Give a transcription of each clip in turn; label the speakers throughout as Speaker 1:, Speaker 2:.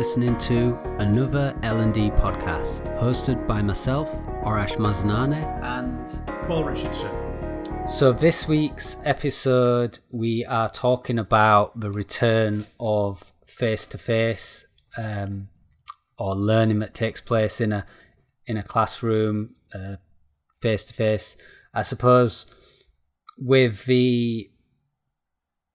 Speaker 1: listening to another L&D podcast hosted by myself, Arash Maznane,
Speaker 2: and Paul Richardson.
Speaker 1: So this week's episode we are talking about the return of face-to-face um, or learning that takes place in a in a classroom face to face. I suppose with the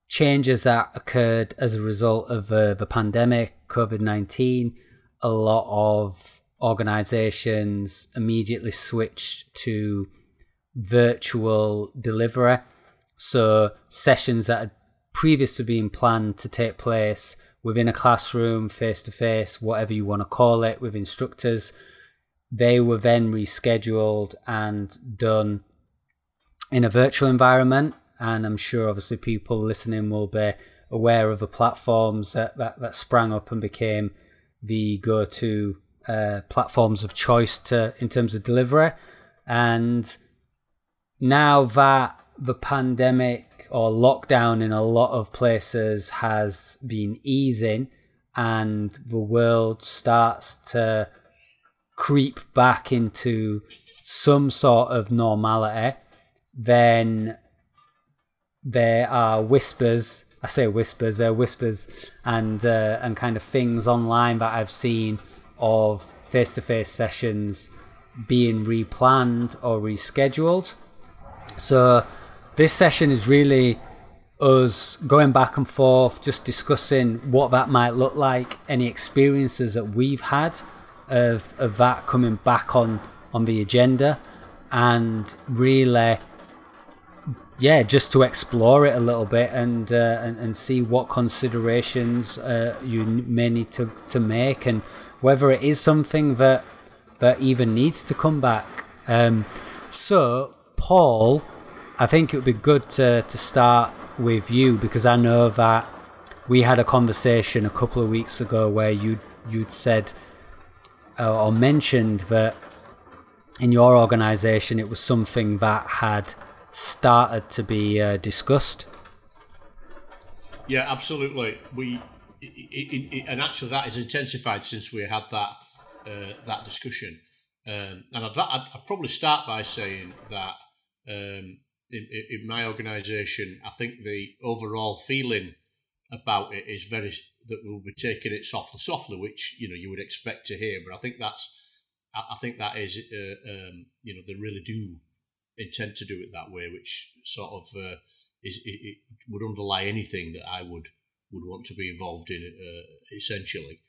Speaker 1: changes that occurred as a result of uh, the pandemic, COVID 19, a lot of organizations immediately switched to virtual delivery. So, sessions that had previously been planned to take place within a classroom, face to face, whatever you want to call it, with instructors, they were then rescheduled and done in a virtual environment and I'm sure obviously people listening will be aware of the platforms that, that, that sprang up and became the go-to uh, platforms of choice to in terms of delivery. And now that the pandemic or lockdown in a lot of places has been easing and the world starts to creep back into some sort of normality, then there are whispers. I say whispers. There are whispers and uh, and kind of things online that I've seen of face-to-face sessions being replanned or rescheduled. So this session is really us going back and forth, just discussing what that might look like, any experiences that we've had of of that coming back on on the agenda, and really yeah, just to explore it a little bit and uh, and, and see what considerations uh, you may need to, to make and whether it is something that that even needs to come back. Um, so, Paul, I think it would be good to, to start with you because I know that we had a conversation a couple of weeks ago where you you'd said uh, or mentioned that in your organisation it was something that had started to be uh, discussed.
Speaker 2: Yeah, absolutely. We and actually that has intensified since we had that uh, that discussion. Um, and I'd, I'd, I'd, probably start by saying that um, in, in, my organisation, I think the overall feeling about it is very that we'll be taking it softly, softly, which you know you would expect to hear. But I think that's I think that is uh, um, you know they really do intend to do it that way, which sort of uh, is it, would underlie anything that I would would want to be involved in, uh, essentially.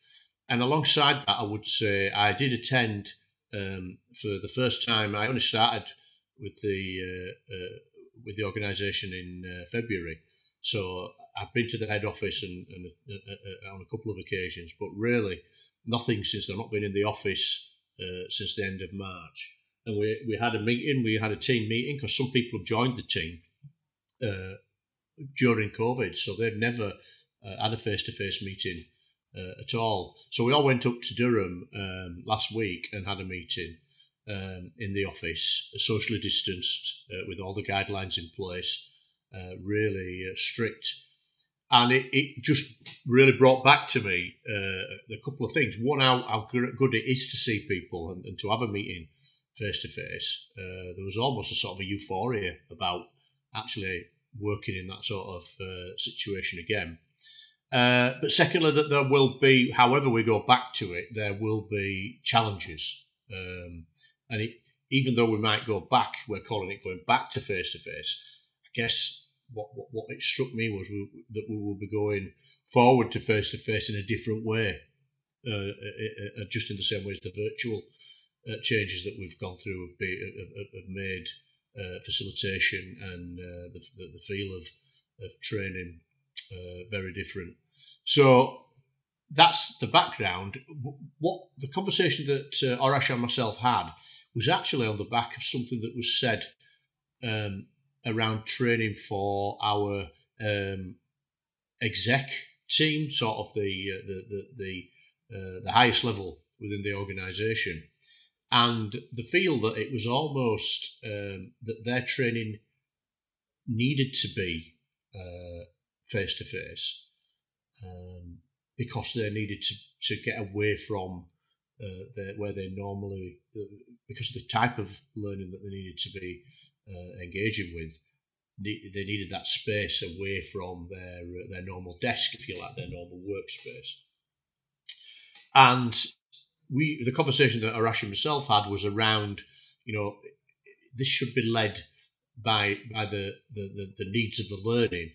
Speaker 2: And alongside that, I would say I did attend um, for the first time. I only started with the uh, uh with the organisation in uh, February, so I've been to the head office and, and uh, on a couple of occasions, but really nothing since I've not been in the office since the end of March and we, we had a meeting, we had a team meeting because some people have joined the team uh, during COVID, so they've never uh, had a face to face meeting uh, at all. So we all went up to Durham um, last week and had a meeting um, in the office, socially distanced, uh, with all the guidelines in place, uh, really uh, strict. And it, it just really brought back to me a couple of things. One, how, how good it is to see people and, and to have a meeting face to face, there was almost a sort of a euphoria about actually working in that sort of uh, situation again. Uh, but secondly, that there will be, however we go back to it, there will be challenges. Um, and it, even though we might go back, we're calling it going back to face to face. I guess what, what, what it struck me was we, that we will be going forward to face to face in a different way, uh, uh, uh just in the same way as the virtual uh, changes that we've gone through have, be, have, have made uh, facilitation and uh, the, the, feel of, of training uh, very different. So that's the background. What the conversation that uh, Arash and myself had was actually on the back of something that was said um, around training for our um, exec team, sort of the uh, the the the, the highest level within the organisation and the feel that it was almost um, that their training needed to be face to face. because they needed to, to get away from uh, the, where they normally, uh, because of the type of learning that they needed to be uh, engaging with, they needed that space away from their their normal desk, if you like, their normal workspace. And we, the conversation that Arash himself had was around, you know, this should be led by by the the, the, the needs of the learning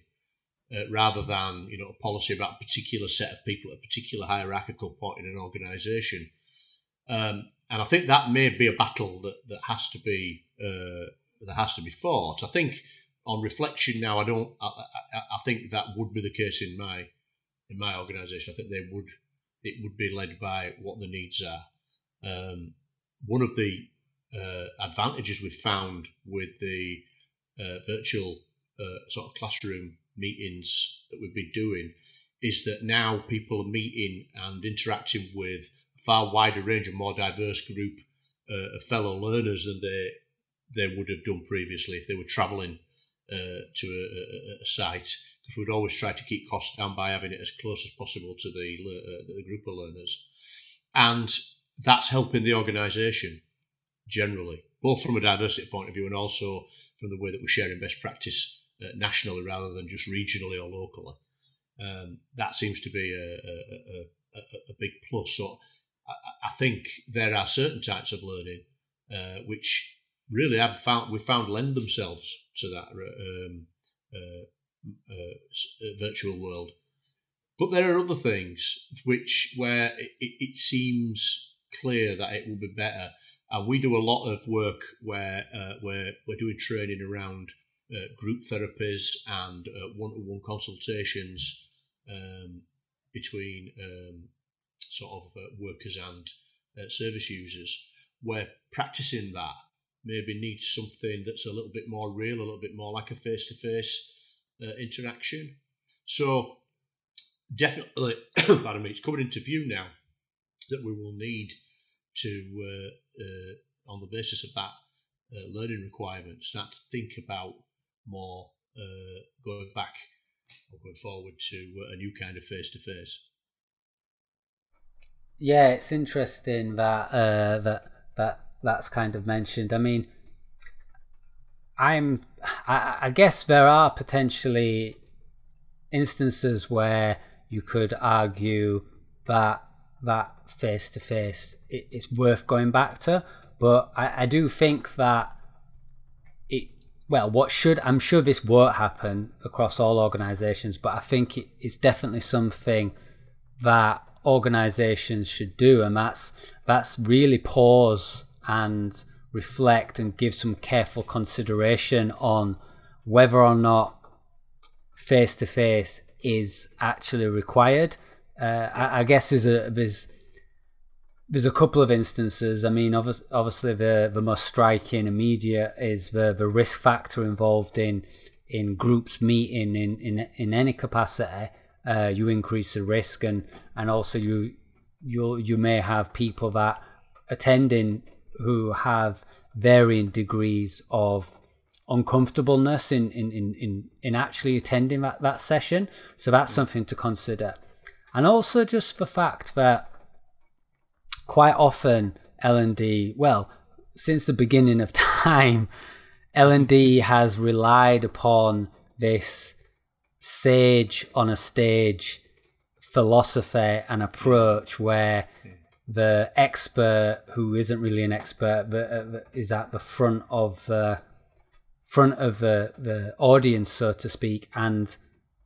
Speaker 2: uh, rather than you know a policy about a particular set of people at a particular hierarchical point in an organisation. Um, and I think that may be a battle that, that has to be uh, that has to be fought. I think on reflection now, I don't. I, I, I, think that would be the case in my in my organisation. I think they would it would be led by what the needs are. Um, one of the uh, advantages we've found with the uh, virtual uh, sort of classroom meetings that we've been doing is that now people are meeting and interacting with a far wider range and more diverse group uh, of fellow learners than they they would have done previously if they were travelling uh, to a, a, a site because we'd always try to keep costs down by having it as close as possible to the, uh, the group of learners. And that's helping the organisation generally, both from a diversity point of view and also from the way that we're sharing best practice uh, nationally rather than just regionally or locally. Um, that seems to be a, a, a, a big plus. So I, I, think there are certain types of learning uh, which really have found we found lend themselves to that um, uh, uh, uh, virtual world. But there are other things which where it, it, seems clear that it will be better. And we do a lot of work where uh, where we're doing training around uh, group therapies and uh, one-to-one consultations um, between um, sort of uh, workers and service users, where practicing that maybe needs something that's a little bit more real, a little bit more like a face-to-face uh, interaction. So definitely, pardon me, it's coming into view now that we will need to, uh, uh, on the basis of that uh, learning requirement, start to think about more uh, going back or going forward to a new kind of face to face.
Speaker 1: Yeah, it's interesting that that that that's kind of mentioned. I mean, I'm I, I guess there are potentially instances where you could argue that that face to face it's worth going back to, but I, I do think that it well what should I'm sure this won't happen across all organizations, but I think it, it's definitely something that organizations should do, and that's that's really pause and reflect and give some careful consideration on whether or not face to face is actually required. Uh, I, I, guess there's a there's there's a couple of instances. I mean, obviously, the the most striking immediate is the the risk factor involved in in groups meeting in in in any capacity. Uh, you increase the risk, and and also you you you may have people that attending who have varying degrees of uncomfortableness in, in, in, in, in actually attending that, that session. So that's something to consider. And also just the fact that quite often L&D, well, since the beginning of time, L&D has relied upon this sage on a stage philosophy and approach where hmm. The expert who isn't really an expert but uh, is at the front of uh, front of the, the audience so to speak and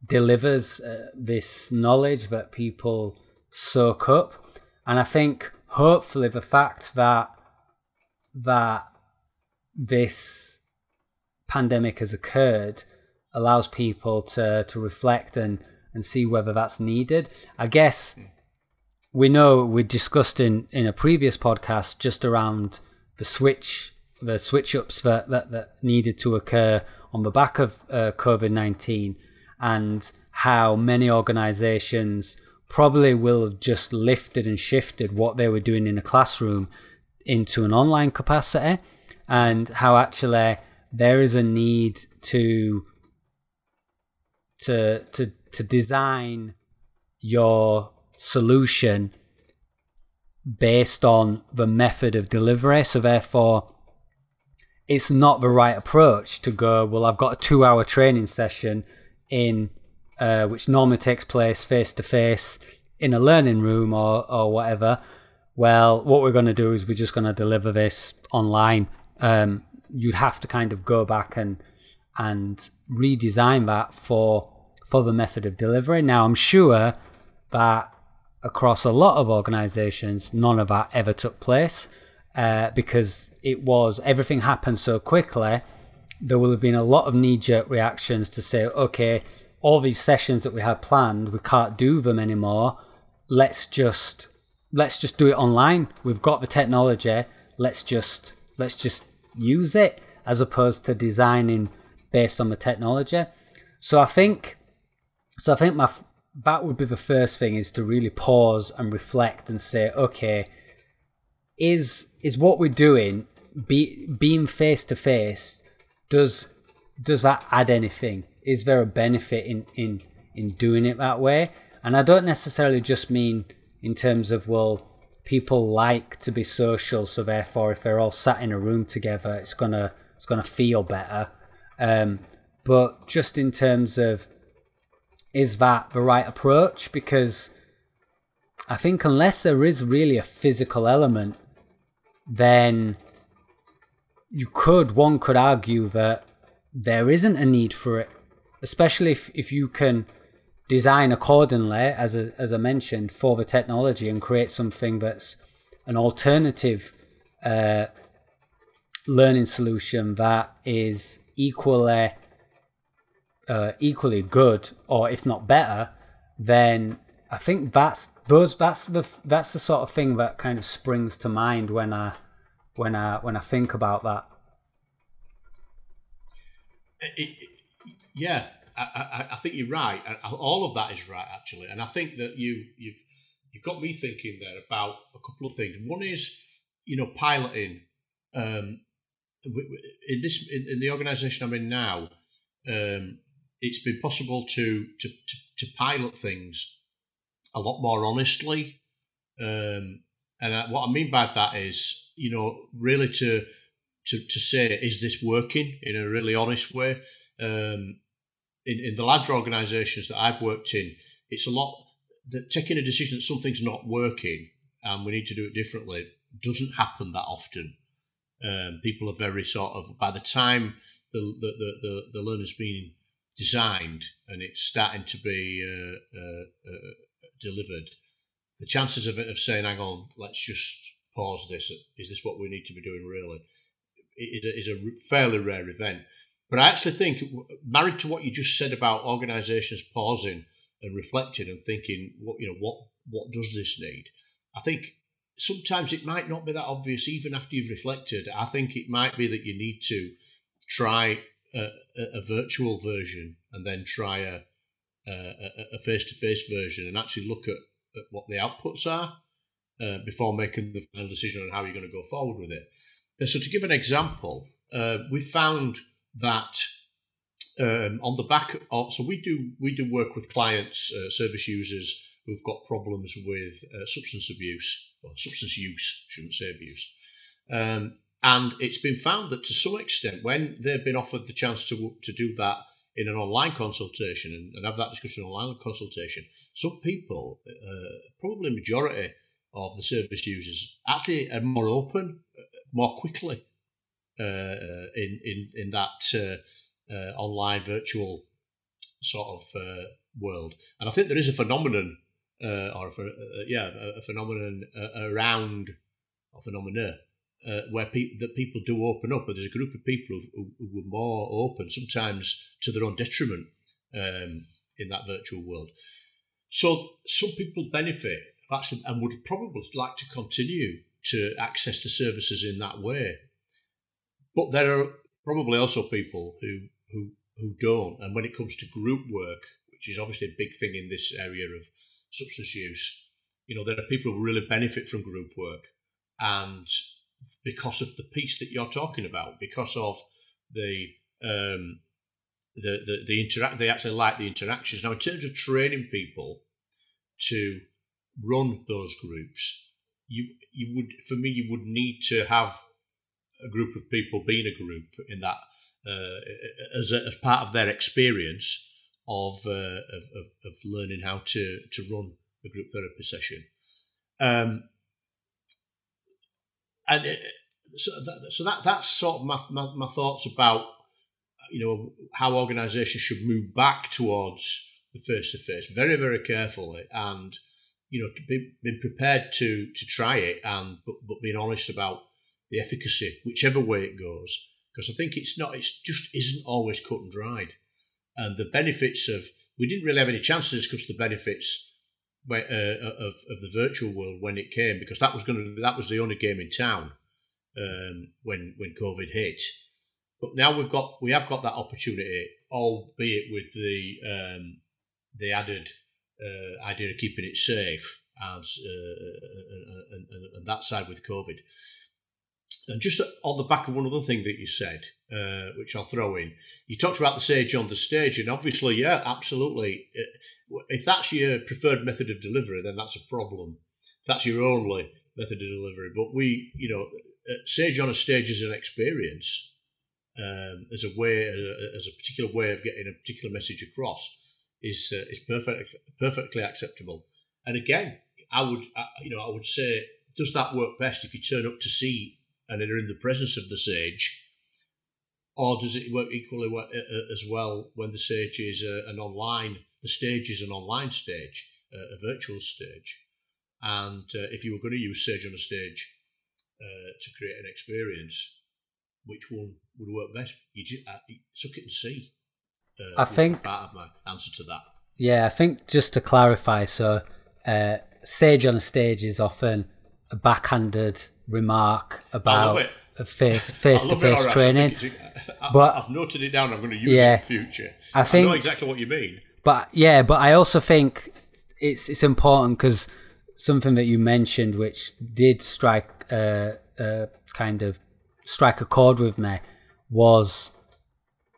Speaker 1: delivers uh, this knowledge that people soak up. And i think hopefully the fact that that this pandemic has occurred allows people to to reflect and and see whether that's needed. I guess we know we discussed in, in a previous podcast just around the switch the switch ups that, that, that needed to occur on the back of uh, COVID 19 and how many organizations probably will have just lifted and shifted what they were doing in a classroom into an online capacity and how actually there is a need to to to to design your solution based on the method of delivery. So therefore, it's not the right approach to go. Well, I've got a two-hour training session in uh, which normally takes place face to face in a learning room or or whatever. Well, what we're going to do is we're just going to deliver this online. Um, you'd have to kind of go back and and redesign that for for the method of delivery. Now, I'm sure that across a lot of organizations, none of that ever took place uh, because it was everything happened so quickly. There will have been a lot of knee jerk reactions to say, okay, all these sessions that we had planned, we can't do them anymore. Let's just let's just do it online. We've got the technology. Let's just let's just use it as opposed to designing based on the technology. So I think so I think my that would be the first thing is to really pause and reflect and say, okay, is is what we're doing be, being face to face does does that add anything? Is there a benefit in in in doing it that way? And I don't necessarily just mean in terms of well, people like to be social, so therefore, if they're all sat in a room together, it's gonna it's gonna feel better. Um, but just in terms of is that the right approach? Because I think unless there is really a physical element, then you could, one could argue that there isn't a need for it, especially if, if you can design accordingly, as, a, as I mentioned, for the technology and create something that's an alternative uh, learning solution that is equally uh, equally good, or if not better, then I think that's those that's the that's the sort of thing that kind of springs to mind when I when I when I think about that.
Speaker 2: It, it, yeah, I, I, I, think you're right. All of that is right, actually, and I think that you you've you've got me thinking there about a couple of things. One is, you know, piloting. Um, in this in, in the organisation I'm in now, um, it's been possible to to, to, to pilot things a lot more honestly. Um, and what I mean by that is, you know, really to to, to say, is this working in a really honest way? Um, in, in the larger organisations that I've worked in, it's a lot that taking a decision that something's not working and we need to do it differently doesn't happen that often. Um, people are very sort of by the time the the, the, the, the learner's been designed and it's starting to be uh, uh, uh, delivered, the chances of of saying, "Hang on, let's just pause this. Is this what we need to be doing?" Really, it is a fairly rare event. But I actually think, married to what you just said about organisations pausing and reflecting and thinking, what you know, what what does this need? I think sometimes it might not be that obvious even after you've reflected. I think it might be that you need to try a, a, virtual version and then try a a face to face version and actually look at, at what the outputs are uh, before making the final decision on how you're going to go forward with it. And so, to give an example, uh, we found that um, on the back of so we do we do work with clients, uh, service users who've got problems with uh, substance abuse or substance use, shouldn't say abuse. Um, and it's been found that to some extent, when they've been offered the chance to, to do that in an online consultation and, and have that discussion online consultation, some people, uh, probably majority of the service users, actually are more open uh, more quickly uh, uh, in, in, in that uh, uh, online virtual sort of world. And I think there is a phenomenon, or a, yeah, a, phenomenon around, a phenomena uh, where people that people do open up, but there's a group of people who, who were more open, sometimes to their own detriment, um, in that virtual world. So some people benefit actually and would probably like to continue to access the services in that way. But there are probably also people who who who don't. And when it comes to group work, which is obviously a big thing in this area of substance use, you know, there are people who really benefit from group work and because of the piece that you're talking about, because of the um, the the, the interact. They actually like the interactions. Now, in terms of training people to run those groups, you you would for me you would need to have a group of people being a group in that uh, as, a, as part of their experience of, uh, of, of, of learning how to to run a group therapy session. Um, and it, so, that, so that that's sort of my, my, my thoughts about you know how organisations should move back towards the face to face very very carefully and you know to be being prepared to to try it and but, but being honest about the efficacy whichever way it goes. Because I think it's not it's just isn't always cut and dried. And the benefits of we didn't really have any chance to discuss the benefits uh, of, of the virtual world when it came because that was going to that was the only game in town um, when when COVID hit. But now we've got we have got that opportunity, albeit with the um, the added uh, idea of keeping it safe as uh, and, and, and, that side with COVID. And just on the back of one other thing that you said, uh, which I'll throw in, you talked about the sage on the stage, and obviously, yeah, absolutely. Uh, if that's your preferred method of delivery, then that's a problem. If that's your only method of delivery, but we, you know, uh, sage on a stage is an experience, um, as a way, uh, as a particular way of getting a particular message across, is uh, is perfect, perfectly acceptable. And again, I would, you know, I would say, does that work best if you turn up to see and are in the presence of the sage, or does it work equally as well when the sage is an online? The stage is an online stage, a virtual stage, and uh, if you were going to use Sage on a stage uh, to create an experience, which one would work best? You just uh, suck it and see.
Speaker 1: Uh, I think
Speaker 2: part of my answer to that.
Speaker 1: Yeah, I think just to clarify, so uh, Sage on a stage is often a backhanded remark about face face to face training.
Speaker 2: I, but I've noted it down. I'm going to use yeah, it in the future. I think I know exactly what you mean.
Speaker 1: But yeah, but I also think it's it's important because something that you mentioned, which did strike uh, uh, kind of strike a chord with me, was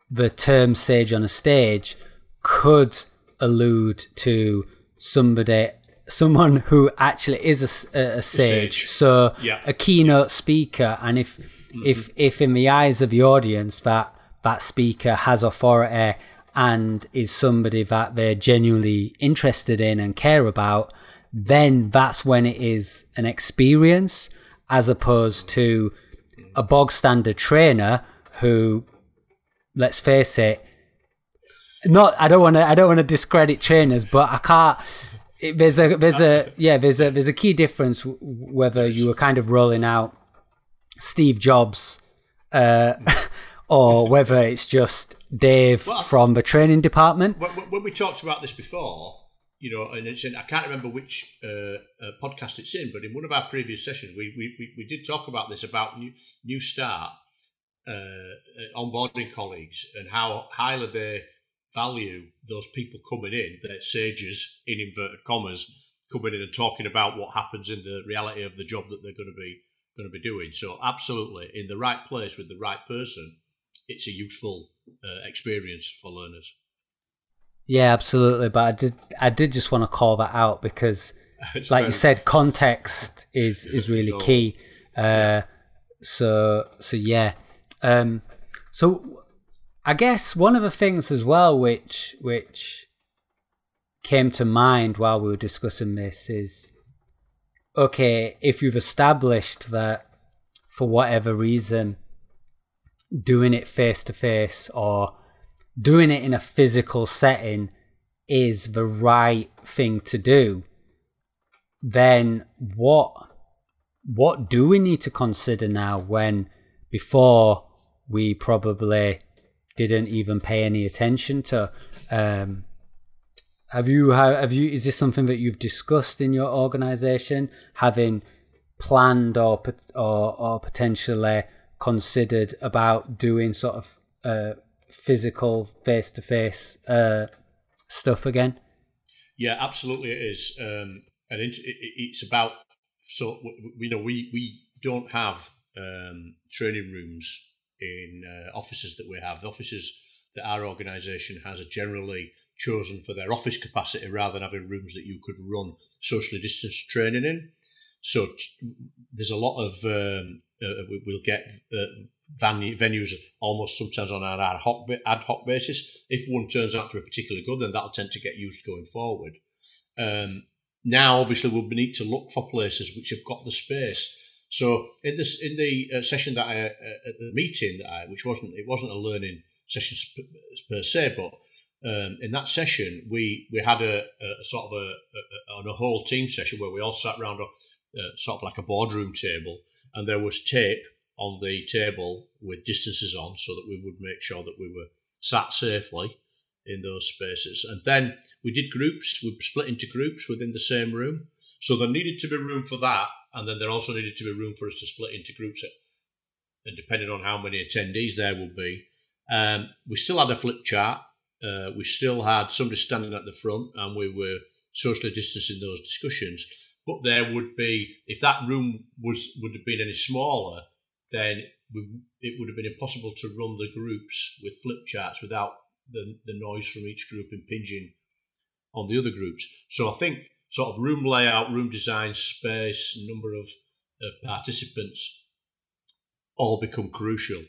Speaker 1: the term "sage on a stage" could allude to somebody someone who actually is a, a, a sage, sage, so
Speaker 2: yeah.
Speaker 1: a keynote speaker, and if mm-hmm. if if in the eyes of the audience that that speaker has authority and is somebody that they're genuinely interested in and care about, then that's when it is an experience as opposed to a bog standard trainer who, let's face it, not I don't want to I don't want to discredit trainers, but I can't there's a there's a yeah there's a there's a key difference whether you were kind of rolling out Steve Jobs uh, or whether it's just Dave well, from the training department.
Speaker 2: When we talked about this before, you know, and it's in, I can't remember which uh, uh, podcast it's in, but in one of our previous sessions, we we, we, we did talk about this about new new start uh, uh onboarding colleagues and how highly they value those people coming in, the sages in inverted commas, coming in and talking about what happens in the reality of the job that they're going to be going to be doing. So absolutely, in the right place with the right person, it's a useful uh, experience for learners.
Speaker 1: Yeah, absolutely. But I did I did just want to call that out because, like you said, context is is really key. Uh, so so yeah. Um, so I guess one of the things as well which which came to mind while we were discussing this is okay, if you've established that for whatever reason doing it face to face or doing it in a physical setting is the right thing to do, then what what do we need to consider now when before we probably didn't even pay any attention to. Um, have you have you is this something that you've discussed in your organization having planned or or, or potentially considered about doing sort of uh, physical face to face stuff again?
Speaker 2: Yeah, absolutely, it is, um, and it, it, it's about so you know we we don't have um, training rooms in uh, offices that we have. The offices that our organisation has are generally chosen for their office capacity rather than having rooms that you could run socially distanced training in. So t- there's a lot of um, uh, we, will get uh, venues almost sometimes on an ad hoc ad hoc basis. If one turns out to be particularly good, then that'll tend to get used going forward. Um, now, obviously, we'll need to look for places which have got the space. So in this in the uh, session that I uh, at the meeting that I, which wasn't it wasn't a learning session per se, but um, in that session we we had a, a sort of a, a, on a whole team session where we all sat around a uh, sort of like a boardroom table, and there was tape on the table with distances on so that we would make sure that we were sat safely in those spaces. And then we did groups, we split into groups within the same room. So there needed to be room for that. And then there also needed to be room for us to split into groups. And depending on how many attendees there will be, um, we still had a flip chart. Uh, we still had somebody standing at the front and we were socially distancing those discussions. But there would be, if that room was would have been any smaller, then we, it would have been impossible to run the groups with flip charts without the, the noise from each group impinging on the other groups. So I think sort of room layout, room design, space, number of, of participants all become crucial.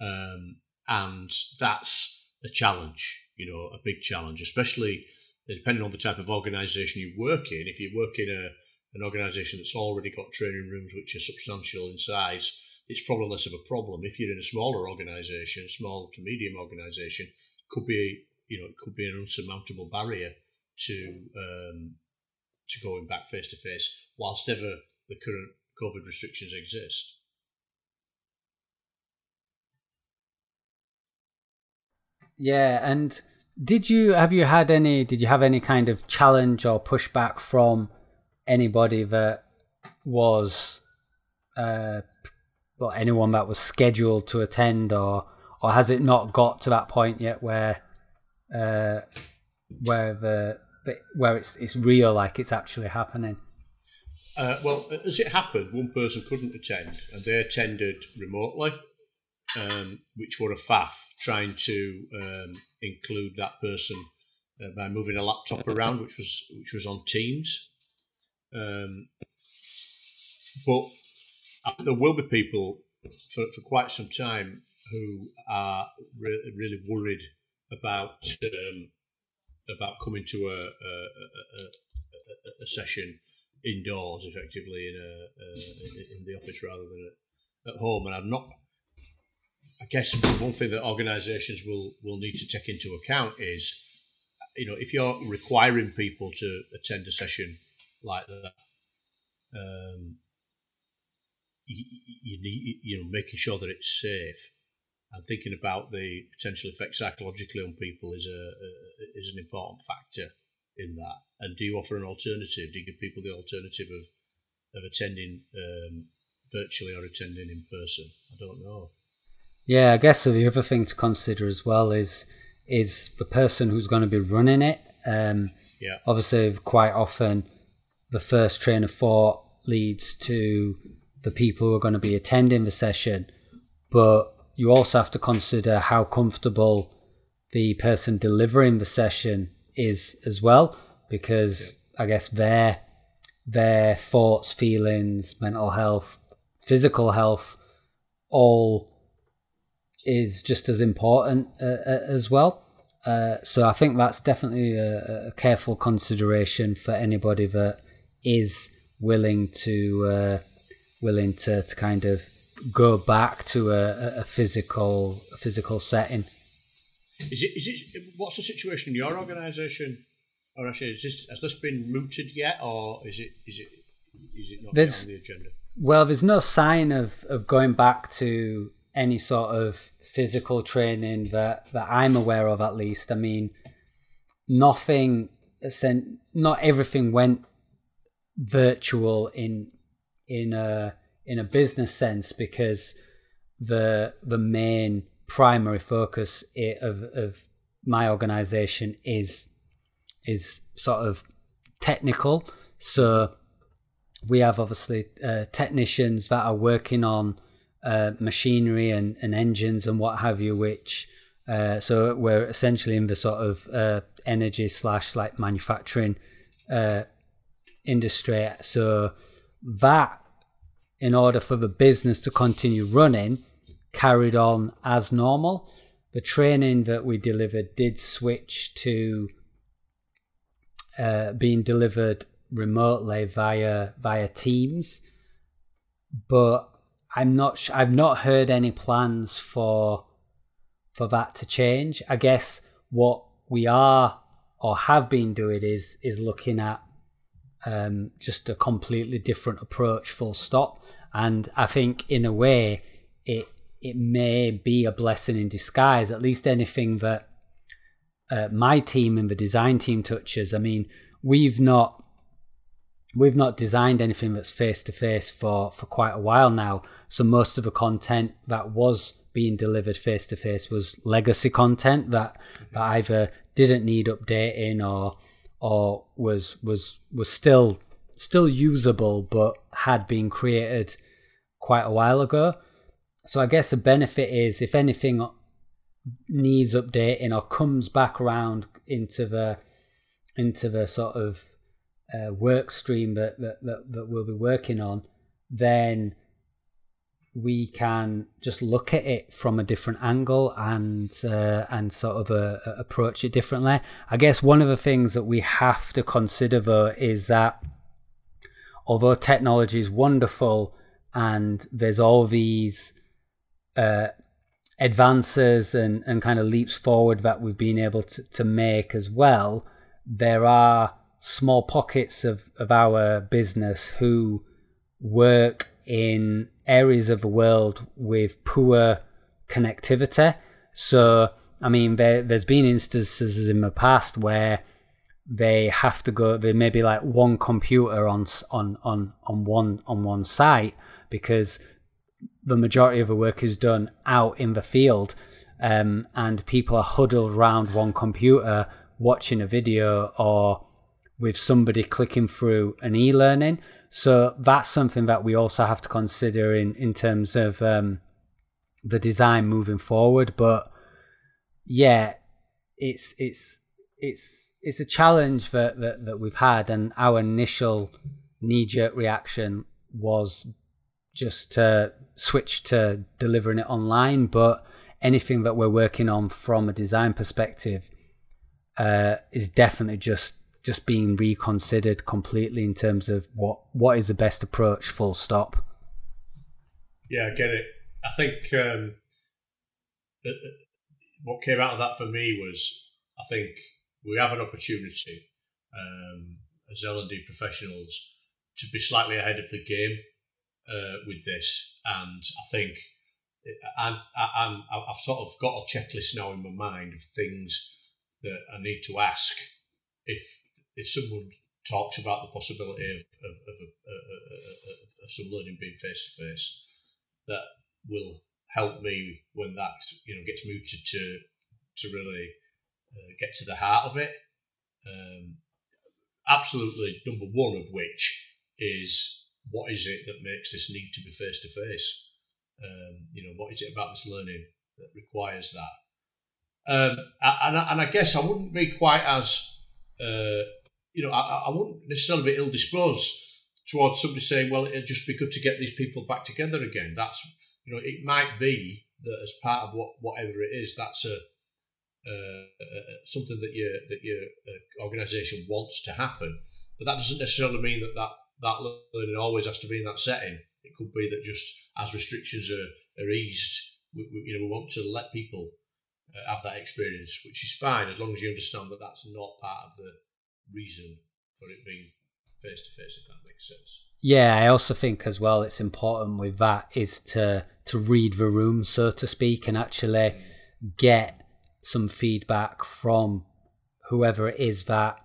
Speaker 2: Um, and that's a challenge, you know, a big challenge, especially depending on the type of organization you work in. If you work in a, an organization that's already got training rooms which are substantial in size, it's probably less of a problem. If you're in a smaller organization, small to medium organization, could be you know it could be an unsurmountable barrier to um, to going back face to face whilst ever the current COVID restrictions exist.
Speaker 1: Yeah, and did you have you had any? Did you have any kind of challenge or pushback from anybody that was, uh, well, anyone that was scheduled to attend, or or has it not got to that point yet where uh, where the, where it's it's real, like it's actually happening?
Speaker 2: Uh, well, as it happened, one person couldn't attend, and they attended remotely, um, which were a faff trying to um, include that person uh, by moving a laptop around, which was which was on Teams. Um, but there will be people for, for quite some time who are re- really worried about um, about coming to a, a, a, a, session indoors, effectively in a in the office rather than at, at home. And I'm not. I guess one thing that organisations will will need to take into account is, you know, if you're requiring people to attend a session like that, um, you, you need you know making sure that it's safe and thinking about the potential effect psychologically on people is a, a, is an important factor in that. And do you offer an alternative? Do you give people the alternative of of attending um, virtually or attending in person? I don't know.
Speaker 1: Yeah, I guess the other thing to consider as well is is the person who's going to be running it. Um,
Speaker 2: yeah.
Speaker 1: Obviously, quite often the first train of thought leads to the people who are going to be attending the session, but you also have to consider how comfortable the person delivering the session is as well, because yeah. I guess their their thoughts, feelings, mental health, physical health, all is just as important uh, uh as well. Uh, so I think that's definitely a, a, careful consideration for anybody that is willing to uh, willing to, to kind of go back to a, a physical a physical setting.
Speaker 2: Is it is it what's the situation in your organisation? Or actually, is this has this been mooted yet, or is it is it is it not there's, on the agenda?
Speaker 1: Well, there's no sign of, of going back to any sort of physical training that, that I'm aware of, at least. I mean, nothing, not everything went virtual in in a in a business sense because the the main primary focus of of my organization is is sort of technical. So we have obviously uh, technicians that are working on uh, machinery and, and engines and what have you which Uh, so we're essentially in the sort of uh, energy slash like manufacturing uh, industry. So that, in order for the business to continue running, carried on as normal. The training that we delivered did switch to uh, being delivered remotely via via Teams, but I'm not. Sh- I've not heard any plans for for that to change. I guess what we are or have been doing is is looking at um, just a completely different approach, full stop. And I think in a way, it it may be a blessing in disguise. At least anything that uh, my team and the design team touches. I mean, we've not we've not designed anything that's face to face for for quite a while now. So most of the content that was being delivered face to face was legacy content that that either didn't need updating or or was was was still still usable but had been created quite a while ago. So I guess the benefit is if anything needs updating or comes back around into the into the sort of uh, work stream that, that, that, that we'll be working on, then we can just look at it from a different angle and uh, and sort of uh, approach it differently. I guess one of the things that we have to consider though is that although technology is wonderful and there's all these uh, advances and, and kind of leaps forward that we've been able to, to make as well, there are small pockets of, of our business who work in areas of the world with poor connectivity. So, I mean, there, there's been instances in the past where they have to go. There may be like one computer on on on on one on one site because the majority of the work is done out in the field, um, and people are huddled around one computer watching a video or with somebody clicking through an e-learning. So that's something that we also have to consider in in terms of um, the design moving forward. But yeah, it's it's it's it's a challenge that that, that we've had, and our initial knee jerk reaction was just to switch to delivering it online. But anything that we're working on from a design perspective uh, is definitely just just being reconsidered completely in terms of what what is the best approach. Full stop.
Speaker 2: Yeah, I get it. I think um, what came out of that for me was I think we have an opportunity um, as L and D professionals to be slightly ahead of the game uh, with this, and I think and, and I've sort of got a checklist now in my mind of things that I need to ask if if someone talks about the possibility of, of, of, of, of some learning being face to face, that will help me when that you know gets mooted to to really uh, get to the heart of it. Um, absolutely, number one of which is what is it that makes this need to be face to face? You know, what is it about this learning that requires that? Um, and, and I guess I wouldn't be quite as uh, you know, I, I wouldn't necessarily be ill disposed towards somebody saying, well, it'd just be good to get these people back together again. That's, you know, it might be that as part of what whatever it is, that's a uh, something that your that your uh, organisation wants to happen. But that doesn't necessarily mean that, that that learning always has to be in that setting. It could be that just as restrictions are, are eased, we, we, you know, we want to let people uh, have that experience, which is fine as long as you understand that that's not part of the reason for it being face to face, if that makes sense.
Speaker 1: Yeah, I also think as well it's important with that is to to read the room, so to speak, and actually get some feedback from whoever it is that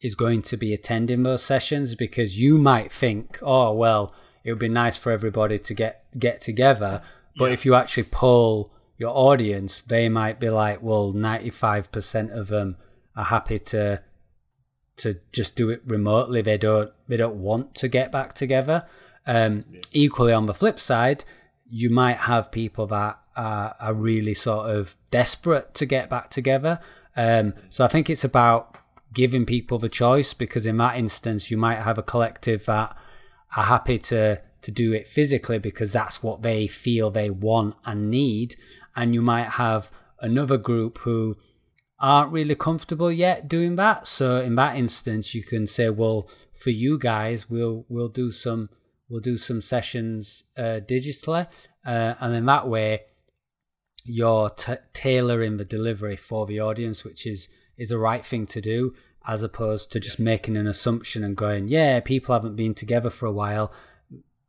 Speaker 1: is going to be attending those sessions because you might think, oh well, it would be nice for everybody to get get together. But yeah. if you actually poll your audience, they might be like, well, ninety five percent of them are happy to to just do it remotely. They don't they don't want to get back together. Um, yeah. Equally, on the flip side, you might have people that are, are really sort of desperate to get back together. Um, so I think it's about giving people the choice because in that instance, you might have a collective that are happy to to do it physically because that's what they feel they want and need, and you might have another group who aren't really comfortable yet doing that. So in that instance, you can say, well, for you guys, we'll we'll do some we'll do some sessions uh, digitally, uh, and in that way, you're t- tailoring the delivery for the audience, which is is the right thing to do, as opposed to just making an assumption and going, yeah, people haven't been together for a while.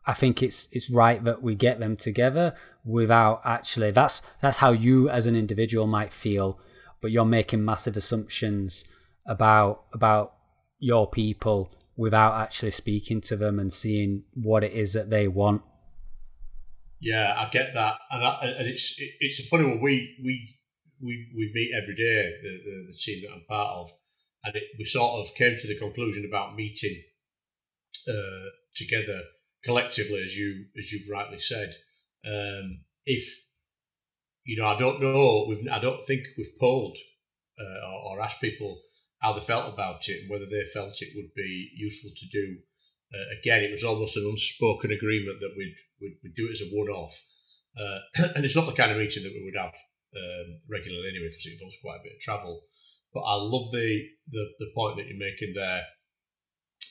Speaker 1: I think it's it's right that we get them together without actually that's that's how you as an individual might feel, but you're making massive assumptions about about your people without actually speaking to them and seeing what it is that they want.
Speaker 2: Yeah, I get that, and, I, and it's it, it's a funny one. We we we we meet every day the, the, the team that I'm part of, and it, we sort of came to the conclusion about meeting uh, together collectively, as you as you've rightly said. Um, if you know, I don't know. We've I don't think we've polled uh, or, or asked people how they felt about it and whether they felt it would be useful to do. Uh, again, it was almost an unspoken agreement that we'd, we'd, we'd do it as a one off. Uh, and it's not the kind of meeting that we would have um, regularly anyway because it involves quite a bit of travel. But I love the, the, the point that you're making there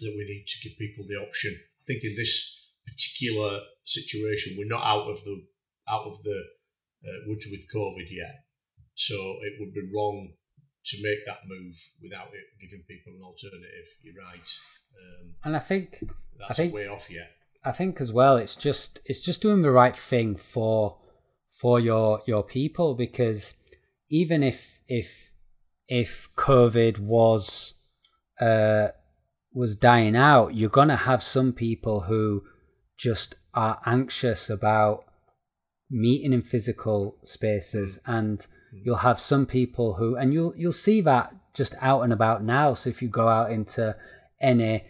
Speaker 2: that we need to give people the option. I think in this particular situation, we're not out of the out of the uh, woods with COVID yet, so it would be wrong to make that move without it giving people an alternative. You're right, um,
Speaker 1: and I think
Speaker 2: that's
Speaker 1: I think,
Speaker 2: way off yet.
Speaker 1: I think as well, it's just it's just doing the right thing for for your your people because even if if if COVID was uh, was dying out, you're gonna have some people who just are anxious about meeting in physical spaces mm. and Mm. You'll have some people who, and you'll you'll see that just out and about now. So if you go out into any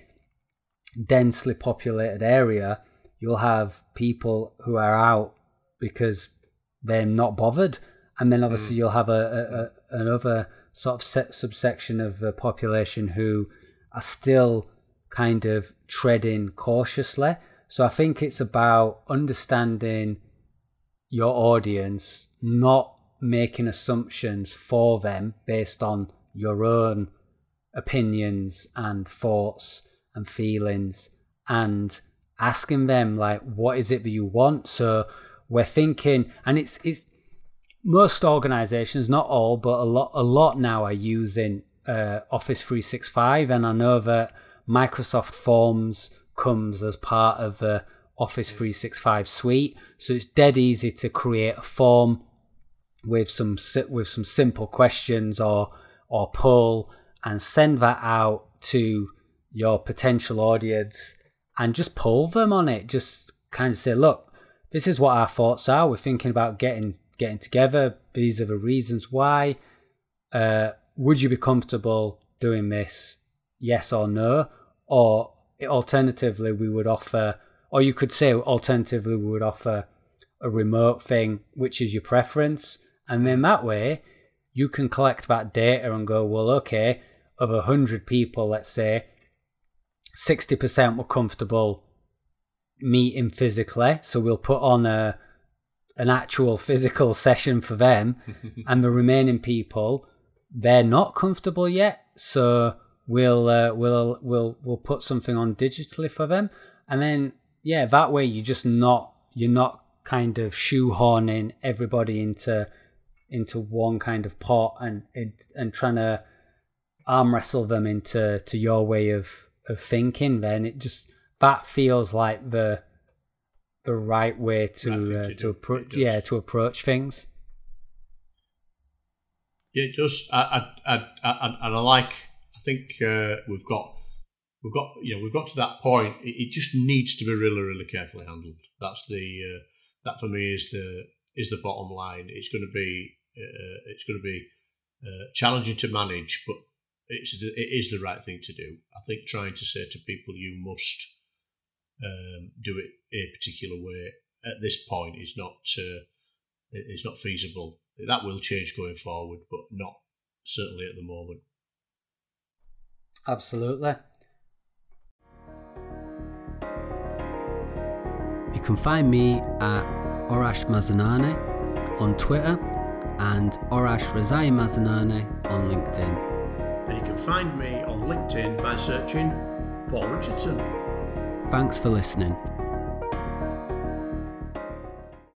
Speaker 1: densely populated area, you'll have people who are out because they're not bothered, and then obviously mm. you'll have a, a, a, another sort of subsection of the population who are still kind of treading cautiously. So I think it's about understanding your audience, not making assumptions for them based on your own opinions and thoughts and feelings and asking them like what is it that you want? So we're thinking and it's it's most organizations not all but a lot a lot now are using uh, office 365 and i know that microsoft forms comes as part of the office 365 suite. So it's dead easy to create a form with some with some simple questions or or pull and send that out to your potential audience and just pull them on it. Just kind of say look this is what our thoughts are. We're thinking about getting getting together. These are the reasons why. Uh, would you be comfortable doing this? Yes or no? Or alternatively we would offer or you could say alternatively we would offer a remote thing which is your preference and then that way, you can collect that data and go, well, okay, of 100 people, let's say, 60% were comfortable meeting physically. So we'll put on a an actual physical session for them. and the remaining people, they're not comfortable yet. So we'll uh, we'll we'll we'll put something on digitally for them. And then yeah, that way you're just not you're not kind of shoehorning everybody into into one kind of pot and and trying to arm wrestle them into to your way of of thinking then. It just that feels like the the right way to uh, to approach yeah to approach things.
Speaker 2: Yeah it does. I, I, I, I and I like I think uh, we've got we've got you know we've got to that point it, it, just needs to be really really carefully handled that's the uh, that for me is the is the bottom line it's going to be uh, it's going to be uh, challenging to manage, but it's it is the right thing to do. I think trying to say to people you must um, do it a particular way at this point is not uh, is not feasible. That will change going forward, but not certainly at the moment.
Speaker 1: Absolutely. You can find me at Orash Mazanane on Twitter and Orash Razai Mazanane on LinkedIn.
Speaker 3: And you can find me on LinkedIn by searching Paul Richardson.
Speaker 1: Thanks for listening.